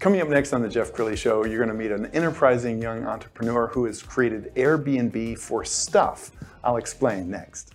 Coming up next on the Jeff Crilley Show, you're going to meet an enterprising young entrepreneur who has created Airbnb for stuff. I'll explain next.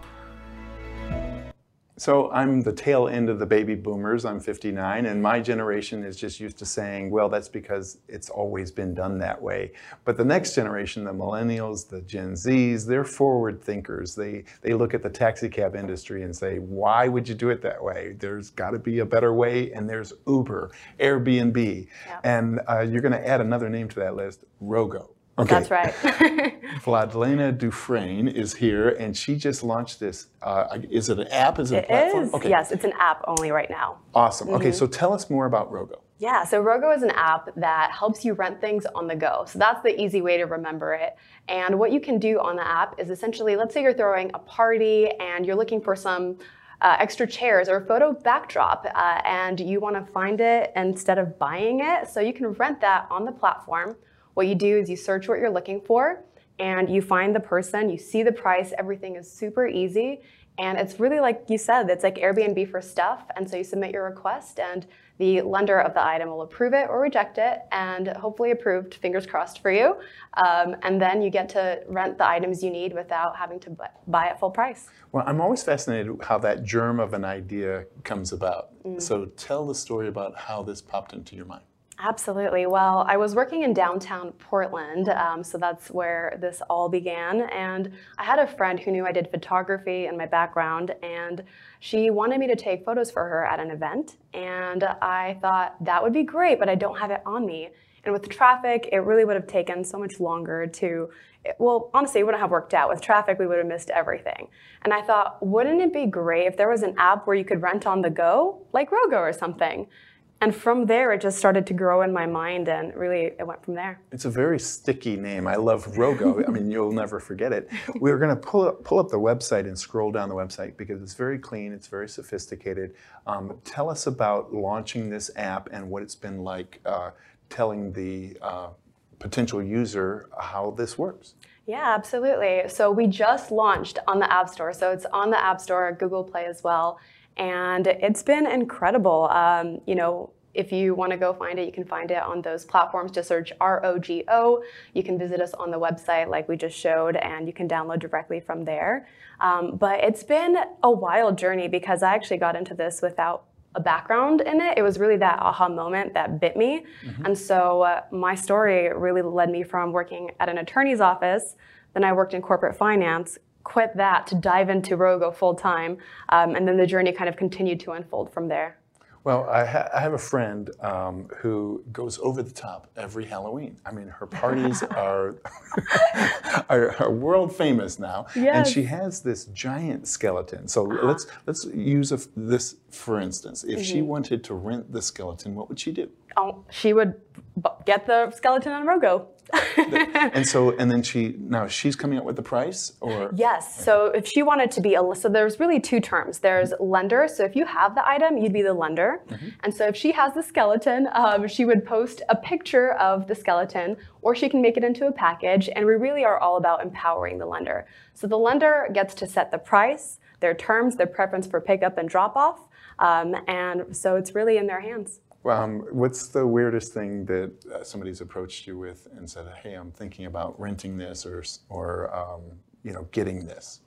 So I'm the tail end of the baby boomers. I'm 59, and my generation is just used to saying, well, that's because it's always been done that way. But the next generation, the millennials, the Gen Zs, they're forward thinkers. They, they look at the taxi cab industry and say, why would you do it that way? There's got to be a better way, and there's Uber, Airbnb, and uh, you're going to add another name to that list, Rogo. Okay. That's right. Vladlena DuFresne is here, and she just launched this. Uh, is it an app? Is it, it a platform? Is. Okay. Yes, it's an app only right now. Awesome. Mm-hmm. Okay, so tell us more about Rogo. Yeah, so Rogo is an app that helps you rent things on the go. So that's the easy way to remember it. And what you can do on the app is essentially, let's say you're throwing a party and you're looking for some uh, extra chairs or a photo backdrop uh, and you want to find it instead of buying it. So you can rent that on the platform. What you do is you search what you're looking for and you find the person, you see the price, everything is super easy. And it's really like you said, it's like Airbnb for stuff. And so you submit your request and the lender of the item will approve it or reject it and hopefully approved, fingers crossed for you. Um, and then you get to rent the items you need without having to buy at full price. Well, I'm always fascinated how that germ of an idea comes about. Mm. So tell the story about how this popped into your mind. Absolutely. Well, I was working in downtown Portland, um, so that's where this all began. And I had a friend who knew I did photography in my background, and she wanted me to take photos for her at an event. And I thought that would be great, but I don't have it on me. And with the traffic, it really would have taken so much longer to, well, honestly, it wouldn't have worked out. With traffic, we would have missed everything. And I thought, wouldn't it be great if there was an app where you could rent on the go, like Rogo or something? And from there, it just started to grow in my mind, and really, it went from there. It's a very sticky name. I love Rogo. I mean, you'll never forget it. We're going to pull up, pull up the website and scroll down the website because it's very clean, it's very sophisticated. Um, tell us about launching this app and what it's been like uh, telling the uh, potential user how this works. Yeah, absolutely. So we just launched on the App Store. So it's on the App Store, Google Play as well and it's been incredible. Um, you know, if you want to go find it, you can find it on those platforms. Just search ROGO. You can visit us on the website, like we just showed, and you can download directly from there. Um, but it's been a wild journey because I actually got into this without a background in it. It was really that aha moment that bit me. Mm-hmm. And so uh, my story really led me from working at an attorney's office. Then I worked in corporate finance, quit that to dive into Rogo full time, um, and then the journey kind of continued to unfold from there. Well, I, ha- I have a friend um, who goes over the top every Halloween. I mean, her parties are, are, are world famous now, yes. and she has this giant skeleton. So uh-huh. let's let's use a, this for instance. If mm-hmm. she wanted to rent the skeleton, what would she do? Oh, she would get the skeleton on Rogo. and so, and then she now she's coming up with the price, or yes. So if she wanted to be a so there's really two terms. There's lender. So if you have the item, you'd be the lender. Mm-hmm. And so if she has the skeleton, um, she would post a picture of the skeleton, or she can make it into a package. And we really are all about empowering the lender. So the lender gets to set the price, their terms, their preference for pickup and drop off, um, and so it's really in their hands. Um, what's the weirdest thing that uh, somebody's approached you with and said, "Hey, I'm thinking about renting this or or um, you know getting this"?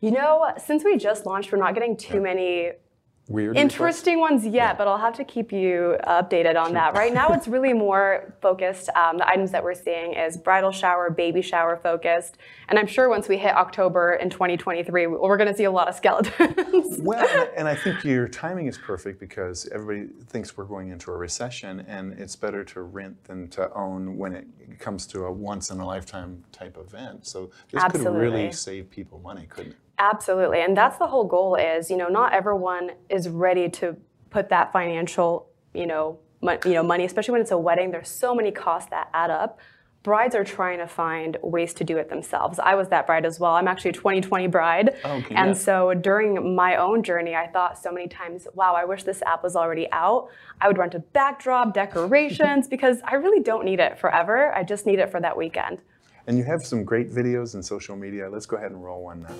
You know, since we just launched, we're not getting too yeah. many Weird. Interesting ones yet, but I'll have to keep you updated on that. Right now, it's really more focused. Um, the items that we're seeing is bridal shower, baby shower focused, and I'm sure once we hit October in 2023, we're going to see a lot of skeletons. Well, and I- think your timing is perfect because everybody thinks we're going into a recession, and it's better to rent than to own when it comes to a once in a lifetime type event. So this could really save people money, couldn't it? Absolutely, and that's the whole goal. Is you know not everyone is ready to put that financial you know mon- you know money, especially when it's a wedding. There's so many costs that add up. Brides are trying to find ways to do it themselves. I was that bride as well. I'm actually a 2020 bride, oh, Okay, and yeah. so during my own journey, I thought so many times, "Wow, I wish this app was already out." I would rent a backdrop, decorations, because I really don't need it forever. I just need it for that weekend. And you have some great videos and social media. Let's go ahead and roll one now.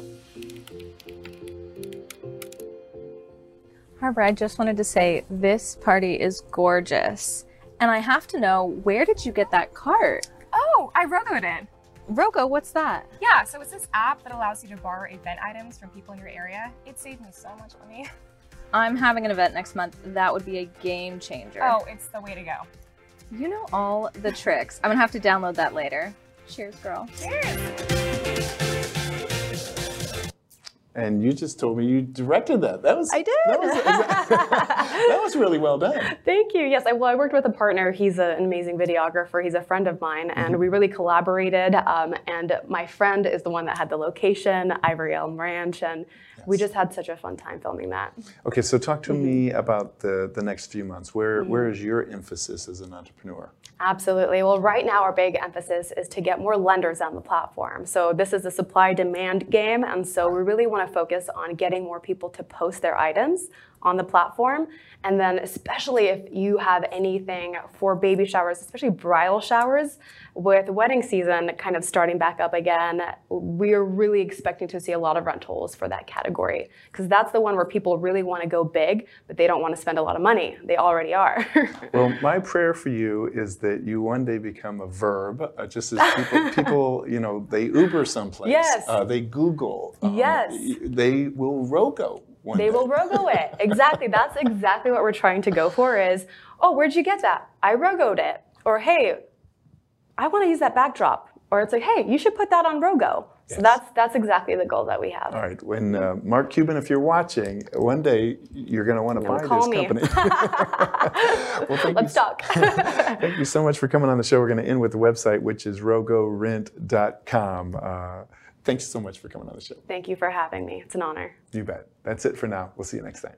Harbor, I just wanted to say this party is gorgeous. And I have to know, where did you get that cart? Oh, I Rogoed it. Rogo, what's that? Yeah, so it's this app that allows you to borrow event items from people in your area. It saved me so much money. I'm having an event next month. That would be a game changer. Oh, it's the way to go. You know all the tricks. I'm gonna have to download that later. Cheers, girl. And you just told me you directed that. That was I did. That was, that was really well done. Thank you. Yes, I, well, I worked with a partner. He's a- an amazing videographer. He's a friend of mine, and we really collaborated. Um, and my friend is the one that had the location, Ivory Elm Ranch, and we just had such a fun time filming that. Okay, so talk to me about the, the next few months. Where, Mm-hmm. where is your emphasis as an entrepreneur? Absolutely. Well, right now our big emphasis is to get more lenders on the platform. So this is a supply demand game, and so we really want to focus on getting more people to post their items on the platform. And then especially if you have anything for baby showers, especially bridal showers, with wedding season kind of starting back up again, we are really expecting to see a lot of rentals for that category because that's the one where people really want to go big, but they don't want to spend a lot of money. They already are. Well, my prayer for you is that you one day become a verb, uh, just as people, people, you know, they Uber someplace. Yes. Uh, they Google. um, Yes. They will Rogo one They day. will rogo it. Exactly. That's exactly what we're trying to go for is, oh, where'd you get that? I rogoed it. Or hey, I want to use that backdrop. Or it's like, hey, you should put that on Rogo. So that's that's exactly the goal that we have. All right. When uh, Mark Cuban, if you're watching, one day you're going to want to buy call this me. company. well, thank you Let's talk. Thank you so much for coming on the show. We're going to end with the website, which is rogorent.com. Uh, thanks so much for coming on the show. Thank you for having me. It's an honor. You bet. That's it for now. We'll see you next time.